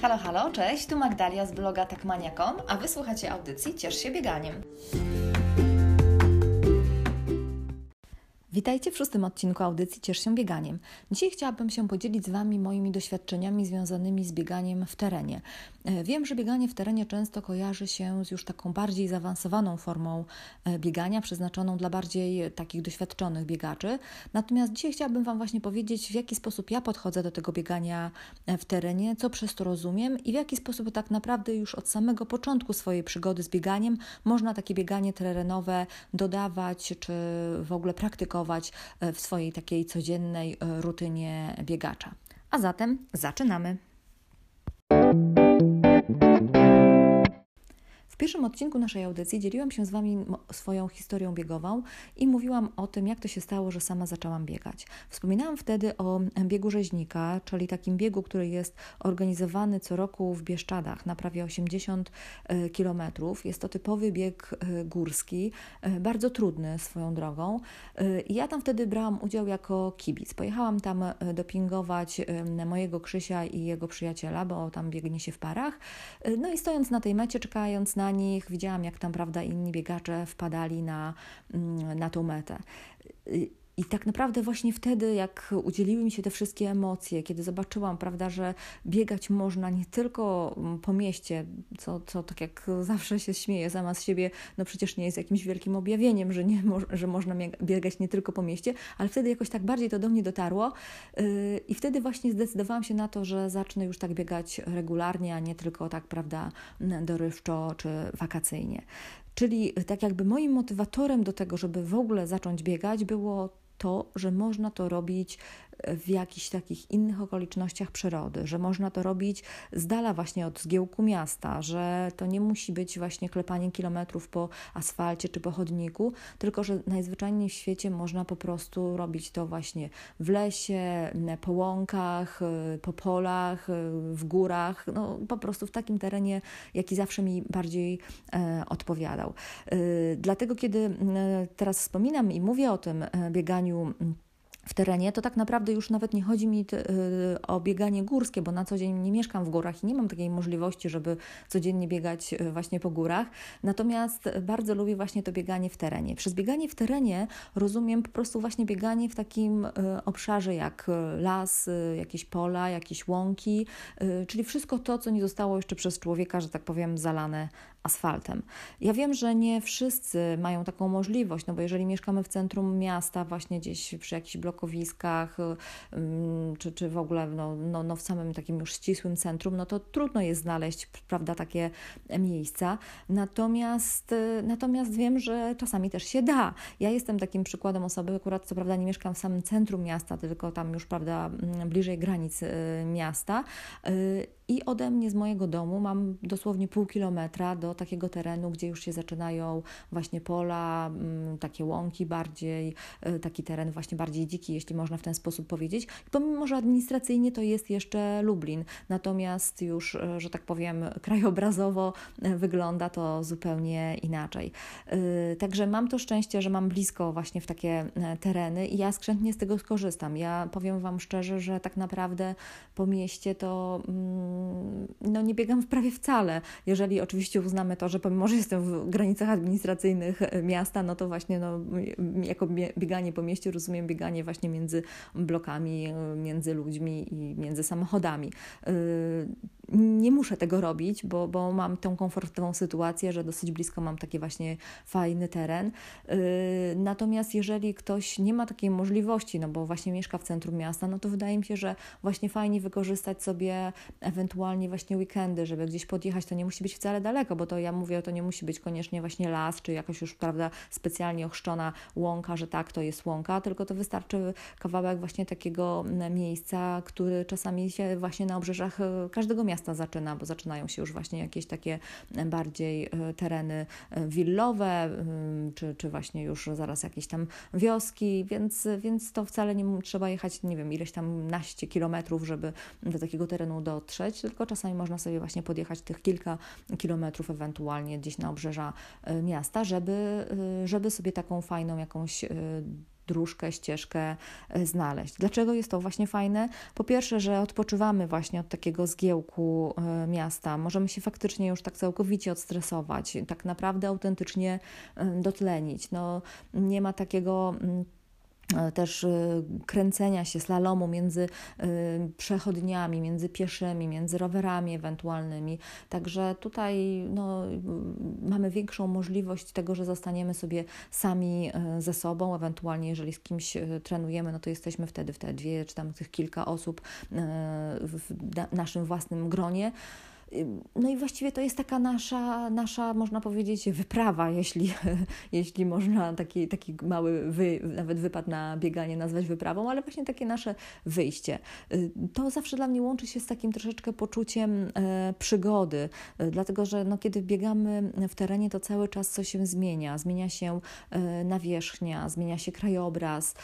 Halo, halo, cześć, tu Magdalia z bloga takmania.com, a wysłuchacie audycji Ciesz się bieganiem. Witajcie w szóstym odcinku audycji Ciesz się bieganiem. Dzisiaj chciałabym się podzielić z Wami moimi doświadczeniami związanymi z bieganiem w terenie. E, wiem, że bieganie w terenie często kojarzy się z już taką bardziej zaawansowaną formą e, biegania, przeznaczoną dla bardziej takich doświadczonych biegaczy. Natomiast dzisiaj chciałabym Wam właśnie powiedzieć, w jaki sposób ja podchodzę do tego biegania e, w terenie, co przez to rozumiem i w jaki sposób tak naprawdę już od samego początku swojej przygody z bieganiem można takie bieganie terenowe dodawać czy w ogóle praktykować E, w swojej takiej codziennej e, rutynie biegacza. A zatem zaczynamy. Pierwszym odcinku naszej audycji dzieliłam się z Wami swoją historią biegową i mówiłam o tym, jak to się stało, że sama zaczęłam biegać. Wspominałam wtedy o biegu rzeźnika, czyli takim biegu, który jest organizowany co roku w Bieszczadach na prawie 80 e, kilometrów. Jest to typowy bieg e, górski, e, bardzo trudny swoją drogą. Ja tam wtedy brałam udział jako kibic. Pojechałam tam dopingować mojego Krzysia i jego przyjaciela, bo tam biegnie się w parach. No i stojąc na tej mecie, czekając na nich, widziałam jak tam, prawda, inni biegacze wpadali na, mm, na tą metę. I tak naprawdę właśnie wtedy, jak udzieliły mi się te wszystkie emocje, kiedy zobaczyłam, prawda, że biegać można nie tylko mm, po mieście, co, co tak jak zawsze się śmieję sama z siebie, no przecież nie jest jakimś wielkim objawieniem, że, nie, że można biegać nie tylko po mieście, ale wtedy jakoś tak bardziej to do mnie dotarło yy, i wtedy właśnie zdecydowałam się na to, że zacznę już tak biegać regularnie, a nie tylko tak, prawda, dorywczo czy wakacyjnie. Czyli tak jakby moim motywatorem do tego, żeby w ogóle zacząć biegać, było to, że można to robić w jakichś takich innych okolicznościach przyrody, że można to robić z dala właśnie od zgiełku miasta, że to nie musi być właśnie klepanie kilometrów po asfalcie czy po chodniku, tylko że najzwyczajniej w świecie można po prostu robić to właśnie w lesie, po łąkach, po polach, w górach, no po prostu w takim terenie, jaki zawsze mi bardziej e, odpowiadał. E, dlatego kiedy teraz wspominam i mówię o tym e, bieganiu w terenie, to tak naprawdę już nawet nie chodzi mi y, o bieganie górskie, bo na co dzień nie mieszkam w górach i nie mam takiej możliwości, żeby codziennie biegać y, właśnie po górach. Natomiast bardzo lubię właśnie to bieganie w terenie. Przez bieganie w terenie rozumiem po prostu właśnie bieganie w takim y, obszarze jak las, jakieś pola, jakieś łąki, czyli wszystko to, co nie zostało jeszcze przez człowieka, że tak powiem, zalane asfaltem. Ja wiem, że nie wszyscy mają taką możliwość, no bo jeżeli mieszkamy w centrum miasta, właśnie gdzieś przy jakichś blokowiskach, czy, czy w ogóle no, no, no w samym takim już ścisłym centrum, no to trudno jest znaleźć, prawda, takie miejsca. Natomiast, natomiast wiem, że czasami też się da. Ja jestem takim przykładem osoby, akurat co prawda nie mieszkam w samym centrum miasta, tylko tam już, prawda, bliżej granic y, miasta y, i ode mnie z mojego domu mam dosłownie pół kilometra do takiego terenu, gdzie już się zaczynają właśnie pola, mm, takie łąki bardziej, y, taki teren właśnie bardziej dziki, jeśli można w ten sposób powiedzieć. Pomimo, że administracyjnie to jest jeszcze Lublin, natomiast już, y, że tak powiem, krajobrazowo y, wygląda to zupełnie inaczej. Także mam to szczęście, że mam blisko właśnie w takie tereny i ja skrzętnie z tego skorzystam. Ja powiem Wam szczerze, że tak naprawdę po mieście to mm, no nie biegam prawie wcale, jeżeli oczywiście uznamy to, że pomimo, że jestem w granicach administracyjnych e, miasta, no to właśnie no, jako bieganie po mieście rozumiem bieganie właśnie między blokami, e, między ludźmi i między samochodami. E, nie muszę tego robić, bo, bo mam tą komfortową sytuację, że dosyć blisko mam taki właśnie fajny teren. Natomiast jeżeli ktoś nie ma takiej możliwości, no bo właśnie mieszka w centrum miasta, no to wydaje mi się, że właśnie fajnie wykorzystać sobie ewentualnie właśnie weekendy, żeby gdzieś podjechać, to nie musi być wcale daleko, bo to ja mówię, to nie musi być koniecznie właśnie las, czy jakaś już, prawda, specjalnie ochrzczona łąka, że tak, to jest łąka, tylko to wystarczy kawałek właśnie takiego miejsca, który czasami się właśnie na obrzeżach e, każdego miasta zaczyna, bo zaczynają się już właśnie jakieś takie bardziej e, tereny e, willowe, czy, czy właśnie już zaraz jakieś tam wioski, więc, więc to wcale nie trzeba jechać, nie wiem, ileś tam naście kilometrów, żeby do takiego terenu dotrzeć, tylko czasami można sobie właśnie podjechać tych kilka kilometrów ewentualnie gdzieś na obrzeża e, miasta, żeby, e, żeby sobie taką fajną jakąś e, dróżkę, ścieżkę znaleźć. Dlaczego jest to właśnie fajne? Po pierwsze, że odpoczywamy właśnie od takiego zgiełku miasta. Możemy się faktycznie już tak całkowicie odstresować, tak naprawdę autentycznie dotlenić. No, nie ma takiego mm, też e, kręcenia się slalomu między e, przechodniami, między pieszymi, między rowerami ewentualnymi. Także tutaj no, mamy większą możliwość tego, że zostaniemy sobie sami ze sobą, ewentualnie jeżeli z kimś trenujemy, no to jesteśmy wtedy w te dwie czy tam tych kilka osób w naszym własnym gronie. No i właściwie to jest taka nasza, nasza można powiedzieć, wyprawa, jeśli, jeśli można taki, taki mały, wy, nawet wypad na bieganie nazwać wyprawą, ale właśnie takie nasze wyjście. To zawsze dla mnie łączy się z takim troszeczkę poczuciem e, przygody, e, dlatego że no, kiedy biegamy w terenie, to cały czas coś się zmienia. Zmienia się e, nawierzchnia, zmienia się krajobraz,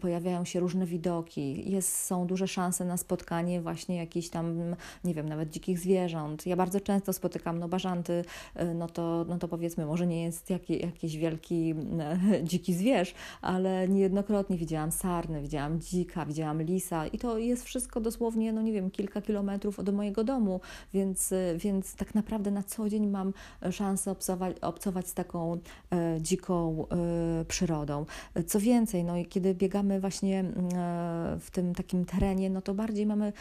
pojawiają się różne widoki, jest, są duże szanse na spotkanie właśnie jakichś tam, nie wiem, nawet dzikich zwierząt, zwierząt. Ja bardzo często spotykam no bażanty, y, no to, no to powiedzmy, może nie jest jaki, jakiś wielki y, dziki zwierz, ale niejednokrotnie widziałam sarny, widziałam dzika, widziałam lisa i to jest wszystko dosłownie, no nie wiem, kilka kilometrów od mojego domu, więc, y, więc tak naprawdę na co dzień mam szansę obcować, obcować z taką e, dziką e, przyrodą. Co więcej, no kiedy biegamy właśnie e, w tym takim terenie, no to bardziej mamy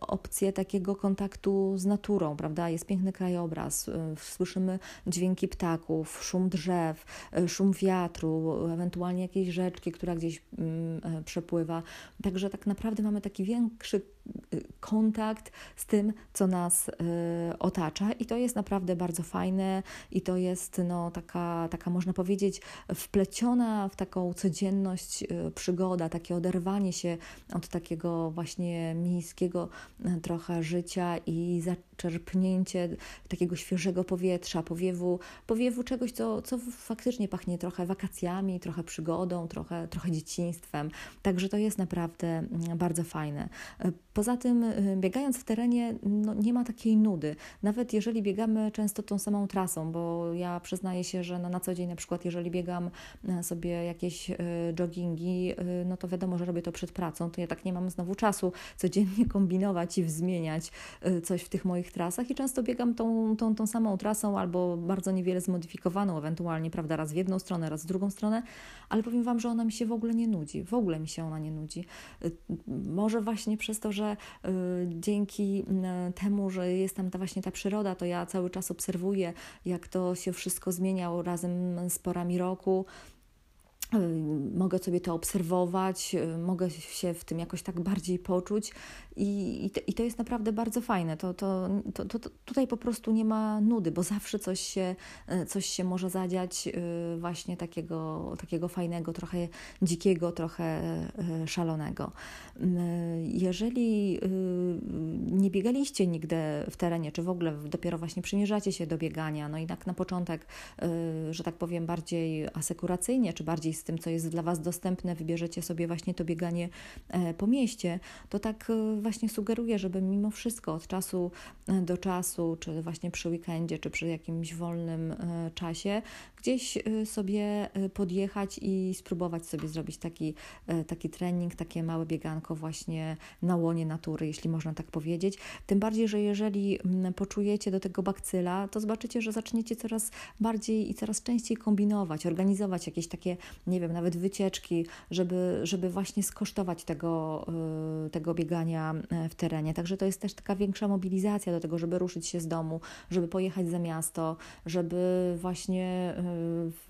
opcję takiego kontaktu z naturą, naturą, prawda? Jest piękny krajobraz, y, słyszymy dźwięki ptaków, szum drzew, y, szum wiatru, ewentualnie jakieś rzeczki, która gdzieś mm, e, przepływa. Także tak naprawdę mamy taki większy y, kontakt z tym, co nas otacza i to jest naprawdę bardzo fajne i to jest no, taka, taka, można powiedzieć, wpleciona w taką codzienność przygoda, takie oderwanie się od takiego właśnie miejskiego trochę życia i zaczerpnięcie takiego świeżego powietrza, powiewu, powiewu czegoś, co, co faktycznie pachnie trochę wakacjami, trochę przygodą, trochę, trochę dzieciństwem. Także to jest naprawdę mm, bardzo fajne. Poza tym, y, biegając w terenie, no, nie ma takiej nudy. Nawet jeżeli biegamy często tą samą trasą, bo ja przyznaję się, że na co dzień, na przykład, jeżeli biegam y, sobie jakieś y, joggingi, no to wiadomo, że robię to przed pracą, to ja tak nie mam znowu czasu codziennie kombinować i wzmieniać coś w tych moich trasach i często biegam tą, tą, tą samą trasą albo bardzo niewiele zmodyfikowaną, ewentualnie, prawda, raz w jedną stronę, raz w drugą stronę, ale powiem Wam, że ona mi się w ogóle nie nudzi. W ogóle mi się ona nie nudzi. Może właśnie przez to, że y, dzięki y, temu, że jest tam ta właśnie ta przyroda, to ja cały czas obserwuję, jak to się wszystko zmieniało razem z porami roku. Mogę sobie to obserwować, mogę się w tym jakoś tak bardziej poczuć i, i, to, i to jest naprawdę bardzo fajne. To, to, to, to, tutaj po prostu nie ma nudy, bo zawsze coś się, coś się może zadziać y, właśnie takiego, takiego fajnego, trochę dzikiego, trochę y, szalonego. Jeżeli nie biegaliście nigdy w terenie, czy w ogóle dopiero właśnie przymierzacie się do biegania, no i tak na początek, że tak powiem, bardziej asekuracyjnie, czy bardziej z tym, co jest dla Was dostępne, wybierzecie sobie właśnie to bieganie e, po mieście, to tak e, właśnie sugeruję, żeby mimo wszystko od czasu e, do czasu, czy właśnie przy weekendzie, czy przy jakimś wolnym czasie, gdzieś sobie podjechać i spróbować sobie zrobić taki, taki trening, takie małe bieganko właśnie na łonie natury, jeśli można tak powiedzieć. Tym bardziej, że jeżeli poczujecie do tego bakcyla, to zobaczycie, że zaczniecie coraz bardziej i coraz częściej kombinować, organizować jakieś takie nie wiem, nawet wycieczki, żeby, żeby właśnie skosztować tego, tego biegania e, w terenie. Także to jest też taka większa mobilizacja do tego, żeby ruszyć się z domu, żeby pojechać za miasto, żeby właśnie y,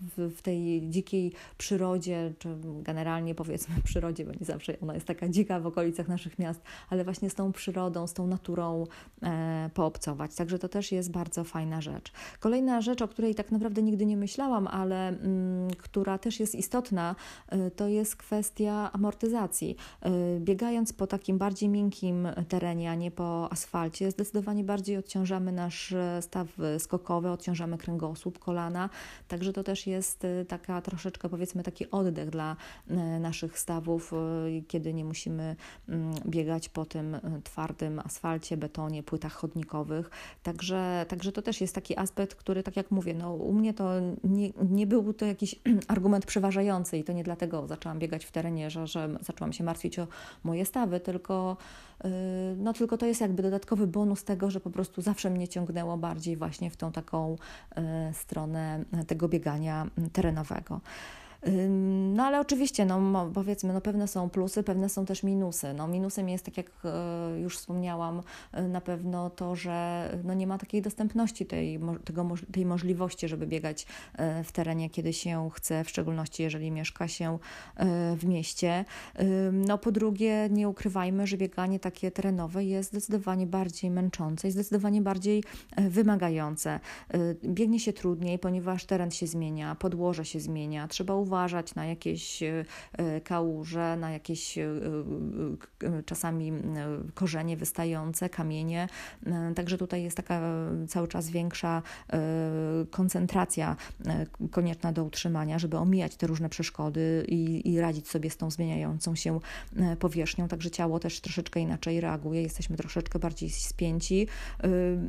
w, w tej dzikiej przyrodzie, czy generalnie powiedzmy przyrodzie, bo nie zawsze ona jest taka dzika w okolicach naszych miast, ale właśnie z tą przyrodą, z tą naturą e, poobcować. Także to też jest bardzo fajna rzecz. Kolejna rzecz, o której tak naprawdę nigdy nie myślałam, ale mm, która też jest istotna, y, to jest kwestia amortyzacji. Biegając po takim bardziej miękkim terenie, a nie po asfalcie, zdecydowanie bardziej odciążamy nasz staw skokowy, odciążamy kręgosłup, kolana, także to też jest y, taka troszeczkę powiedzmy taki oddech dla naszych stawów, kiedy nie musimy mm, biegać po tym twardym asfalcie, betonie, płytach chodnikowych. Także, także to też jest taki aspekt, który, tak jak mówię, no, u mnie to nie, nie był to jakiś argument przeważający i to nie dlatego zaczęłam biegać w terenie, że, że zaczęłam się martwić o moje stawy, tylko, no, tylko to jest jakby dodatkowy bonus tego, że po prostu zawsze mnie ciągnęło bardziej właśnie w tą taką stronę tego biegania terenowego. No ale oczywiście, no powiedzmy, no pewne są plusy, pewne są też minusy. No minusem jest, tak jak e, już wspomniałam, e, na pewno to, że no nie ma takiej dostępności tej, tego, tej możliwości, żeby biegać e, w terenie, kiedy się chce, w szczególności jeżeli mieszka się w mieście. No po drugie, nie ukrywajmy, że bieganie takie terenowe jest zdecydowanie bardziej męczące i zdecydowanie bardziej wymagające. Biegnie się trudniej, ponieważ teren się zmienia, podłoże się zmienia, trzeba uważać uważać na jakieś e, e, kałuże, na jakieś e, czasami korzenie wystające, kamienie. Także tutaj jest taka cały czas większa koncentracja konieczna do utrzymania, żeby omijać te różne przeszkody i, i radzić sobie z tą zmieniającą się powierzchnią. Także ciało też troszeczkę inaczej reaguje, jesteśmy troszeczkę bardziej spięci,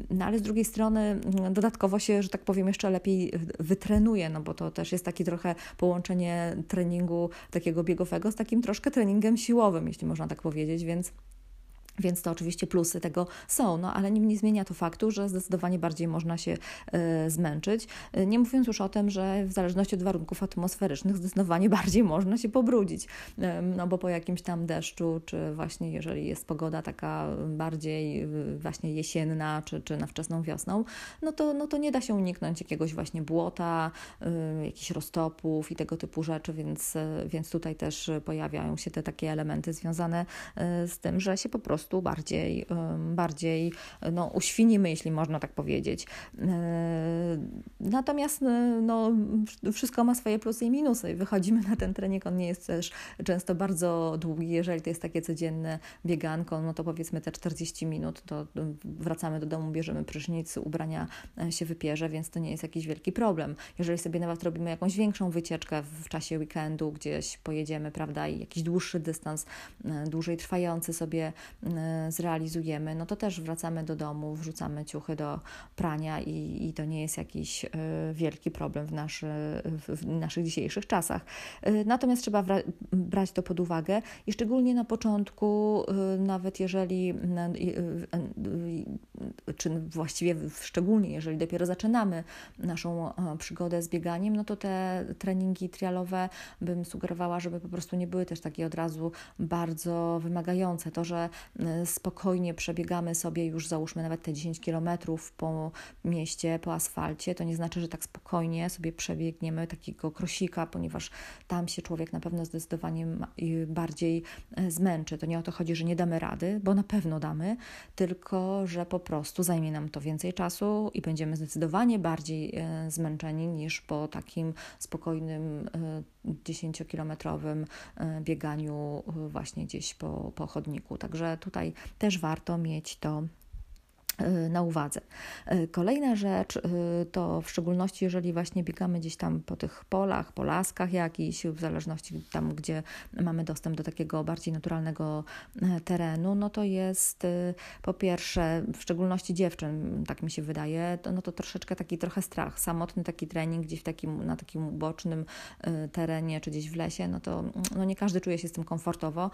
no ale z drugiej strony dodatkowo się, że tak powiem, jeszcze lepiej wytrenuje, no bo to też jest taki trochę połączenie połączenie treningu takiego biegowego z takim troszkę treningiem siłowym, jeśli można tak powiedzieć, więc więc to oczywiście plusy tego są, no ale nie zmienia to faktu, że zdecydowanie bardziej można się y, zmęczyć. E, nie mówiąc już o tym, że w zależności od warunków atmosferycznych zdecydowanie bardziej można się pobrudzić. Y, no bo po jakimś tam deszczu, czy właśnie jeżeli jest pogoda taka bardziej y, właśnie jesienna, czy, czy na wczesną wiosną, no to, no to nie da się uniknąć jakiegoś właśnie błota, jakichś roztopów i tego typu rzeczy, więc, więc tutaj też pojawiają się te takie elementy związane z tym, że się po prostu prostu bardziej, bardziej no, uświnimy, jeśli można tak powiedzieć. E, natomiast e, no, wszystko ma swoje plusy i minusy. Wychodzimy na ten trening, on nie jest też często bardzo długi. Jeżeli to jest takie codzienne bieganko, no to powiedzmy te 40 minut, to wracamy do domu, bierzemy prysznic, ubrania e, się wypierze, więc to nie jest jakiś wielki problem. Jeżeli sobie nawet robimy jakąś większą wycieczkę w czasie weekendu, gdzieś pojedziemy, prawda, i jakiś dłuższy dystans, dłużej trwający sobie zrealizujemy, no to też wracamy do domu, wrzucamy ciuchy do prania i, i to nie jest jakiś y, wielki problem w, naszy, w naszych dzisiejszych czasach. Y, natomiast trzeba brać to pod uwagę i szczególnie na początku, nawet jeżeli, czy właściwie szczególnie jeżeli dopiero zaczynamy naszą przygodę z bieganiem, no to te treningi trialowe bym sugerowała, żeby po prostu nie były też takie od razu bardzo wymagające. To, że spokojnie przebiegamy sobie już załóżmy nawet te 10 kilometrów po mieście, po asfalcie, to nie znaczy, że tak spokojnie sobie przebiegniemy takiego krosika, ponieważ tam się człowiek na pewno zdecydowanie bardziej e, zmęczy. To nie o to chodzi, że nie damy rady, bo na pewno damy, tylko że po prostu zajmie nam to więcej czasu i będziemy zdecydowanie bardziej e, zmęczeni niż po takim spokojnym 10-kilometrowym e, bieganiu właśnie gdzieś po, po chodniku. Także tutaj też warto mieć to na uwadze. Y, kolejna rzecz y, to w szczególności, jeżeli właśnie biegamy gdzieś tam po tych polach, po laskach jakichś, w zależności tam, gdzie mamy dostęp do takiego bardziej naturalnego terenu, no to jest po pierwsze, w szczególności dziewczyn, tak mi się wydaje, no to troszeczkę taki trochę strach, samotny taki trening gdzieś w takim, na takim ubocznym terenie, czy gdzieś w lesie, no to no nie każdy czuje się z tym komfortowo.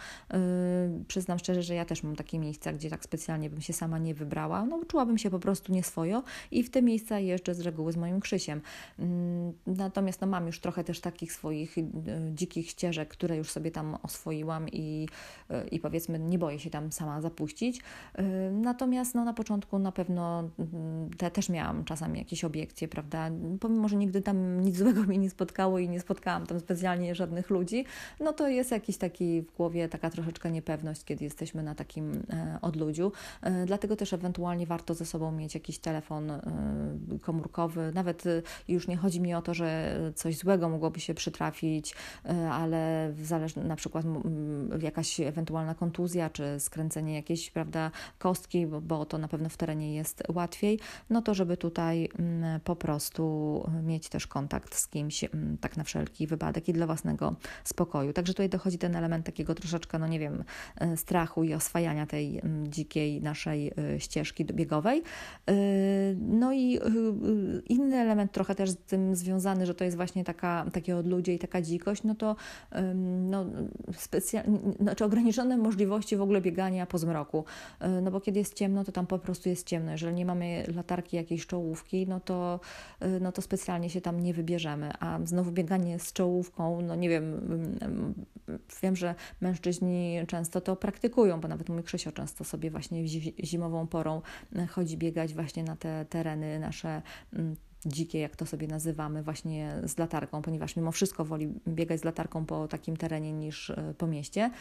Przyznam szczerze, że ja też mam takie miejsca, gdzie tak specjalnie bym się sama nie wybrała, no czułabym się po prostu nieswojo i w te miejsca jeżdżę z reguły z moim Krzysiem. Mm, natomiast no, mam już trochę też takich swoich y, dzikich ścieżek, które już sobie tam oswoiłam i, y, i powiedzmy nie boję się tam sama zapuścić. Y, natomiast no, na początku na pewno mm, te też miałam czasami jakieś obiekcje, prawda? Pomimo, że nigdy tam nic złego mnie nie spotkało i nie spotkałam tam specjalnie żadnych ludzi, no to jest jakiś taki w głowie taka troszeczkę niepewność, kiedy jesteśmy na takim e, odludziu. E, dlatego też ewentualnie warto ze sobą mieć jakiś telefon y, komórkowy. Nawet y, już nie chodzi mi o to, że coś złego mogłoby się przytrafić, y, ale zależy na przykład jakaś ewentualna kontuzja, czy skręcenie jakiejś, prawda, kostki, bo, bo to na pewno w terenie jest łatwiej, no to żeby tutaj po prostu mieć też kontakt z kimś, tak na wszelki wypadek i dla własnego spokoju. Także tutaj dochodzi ten element takiego troszeczkę, no nie wiem, strachu i oswajania tej dzikiej naszej ścieżki biegowej. No i inny element trochę też z tym związany, że to jest właśnie taka, takie odludzie i taka dzikość, no to no, specjalnie, znaczy ograniczone możliwości w ogóle biegania po zmroku. No bo kiedy jest ciemno, to tam po prostu jest ciemno. Jeżeli nie mamy latarki jakiejś czołówki, no to, no to specjalnie się tam nie wybierzemy. A znowu bieganie z czołówką, no nie wiem, wiem, że mężczyźni często to praktykują, bo nawet mój Krzysio często sobie właśnie zimową porą chodzi biegać właśnie na te tereny nasze mm, dzikie, jak to sobie nazywamy, właśnie z latarką, ponieważ mimo wszystko woli biegać z latarką po takim terenie niż e, po mieście.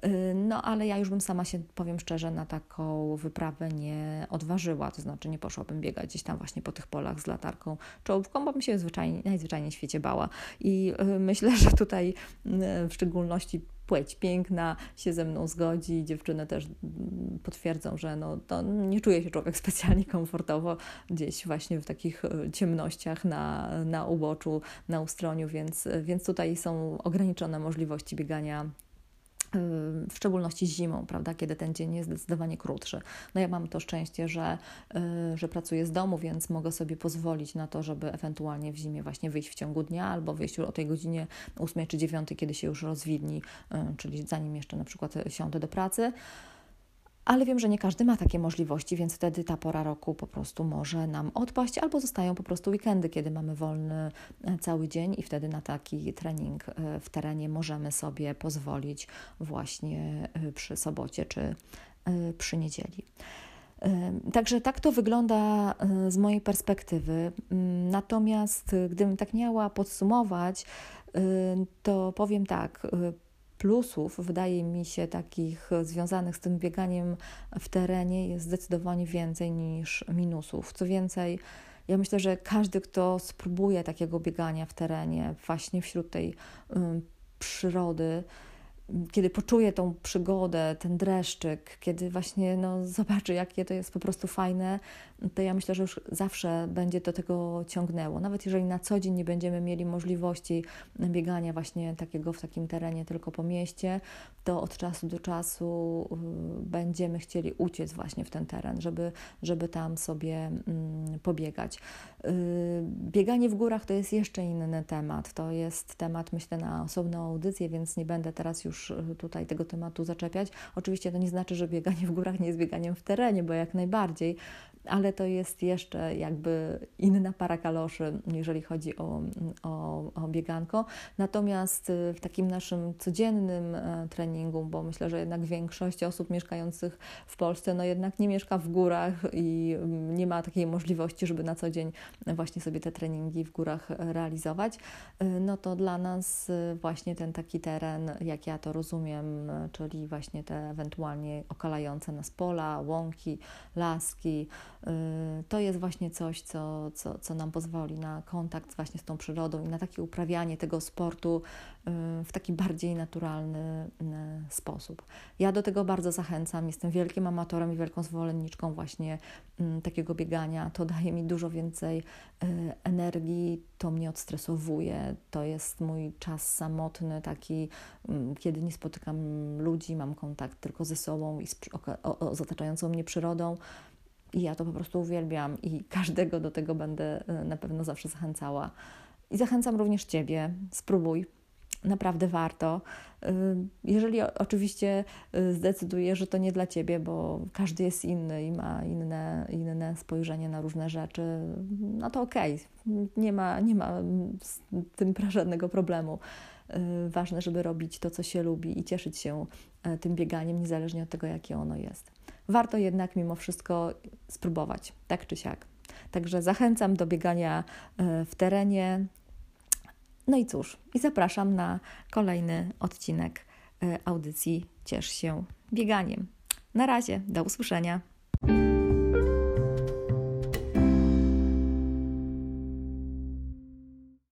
E, no ale ja już bym sama się, powiem szczerze, na taką wyprawę nie odważyła, to znaczy nie poszłabym biegać gdzieś tam właśnie po tych polach z latarką czołówką, bo bym się zwyczajnie, najzwyczajniej w świecie bała. I e, myślę, że tutaj w szczególności płeć piękna się ze mną zgodzi. Dziewczyny też mm, potwierdzą, że no, to nie czuje się człowiek specjalnie komfortowo gdzieś właśnie w takich e, ciemnościach na, na uboczu, na ustroniu, więc, więc tutaj są ograniczone możliwości biegania w szczególności zimą, prawda, kiedy ten dzień jest zdecydowanie krótszy. No ja mam to szczęście, że, y, że pracuję z domu, więc mogę sobie pozwolić na to, żeby ewentualnie w zimie właśnie wyjść w ciągu dnia albo wyjść o tej godzinie 8 czy 9, kiedy się już rozwidni, y, czyli zanim jeszcze na przykład siądę do pracy ale wiem, że nie każdy ma takie możliwości, więc wtedy ta pora roku po prostu może nam odpaść, albo zostają po prostu weekendy, kiedy mamy wolny e, cały dzień i wtedy na taki trening e, w terenie możemy sobie pozwolić właśnie e, przy sobocie czy przy niedzieli. Także tak to wygląda z mojej perspektywy. Mm, natomiast gdybym tak miała podsumować, to powiem tak plusów, wydaje mi się, takich związanych z tym bieganiem w terenie jest zdecydowanie więcej niż minusów. Co więcej, ja myślę, że każdy, kto spróbuje takiego biegania w terenie, właśnie wśród tej przyrody, kiedy poczuje tą przygodę, ten dreszczyk, kiedy właśnie no, zobaczy, jakie to jest po prostu fajne, to ja myślę, że już zawsze będzie do tego ciągnęło. Nawet jeżeli na co dzień nie będziemy mieli możliwości biegania właśnie takiego w takim terenie tylko po mieście, to od czasu do czasu y, będziemy chcieli uciec właśnie w ten teren, żeby, żeby tam sobie mm, pobiegać. Y, bieganie w górach to jest jeszcze inny temat. To jest temat, myślę, na osobną audycję, więc nie będę teraz już y, tutaj tego tematu zaczepiać. Oczywiście to nie znaczy, że bieganie w górach nie jest bieganiem w terenie, bo jak najbardziej ale to jest jeszcze jakby inna para kaloszy, jeżeli chodzi o, o, o bieganko. Natomiast y, w takim naszym codziennym e, treningu, bo myślę, że jednak większość osób mieszkających w Polsce, no jednak nie mieszka w górach i mm, nie ma takiej możliwości, żeby na co dzień właśnie sobie te treningi w górach realizować, y, no to dla nas y, właśnie ten taki teren, jak ja to rozumiem, czyli właśnie te ewentualnie okalające nas pola, łąki, laski, to jest właśnie coś, co, co, co nam pozwoli na kontakt właśnie z tą przyrodą i na takie uprawianie tego sportu y, w taki bardziej naturalny y, sposób. Ja do tego bardzo zachęcam. Jestem wielkim amatorem i wielką zwolenniczką właśnie takiego biegania. To daje mi dużo więcej energii, to mnie odstresowuje. To jest mój czas samotny, taki, kiedy nie spotykam ludzi, mam kontakt tylko ze sobą i z, o, o, z otaczającą mnie przyrodą. I ja to po prostu uwielbiam i każdego do tego będę e, na pewno zawsze zachęcała. I zachęcam również Ciebie, spróbuj. Naprawdę warto. E, jeżeli oczywiście e, zdecydujesz, że to nie dla ciebie, bo każdy jest inny i ma inne, inne spojrzenie na różne rzeczy, no to okej, okay. nie, ma, nie ma z tym żadnego problemu. Ważne, żeby robić to, co się lubi i cieszyć się tym bieganiem, niezależnie od tego, jakie ono jest warto jednak mimo wszystko spróbować, tak czy siak. Także zachęcam do biegania e, w terenie. No i cóż, i zapraszam na kolejny odcinek e, audycji Ciesz się bieganiem. Na razie, do usłyszenia.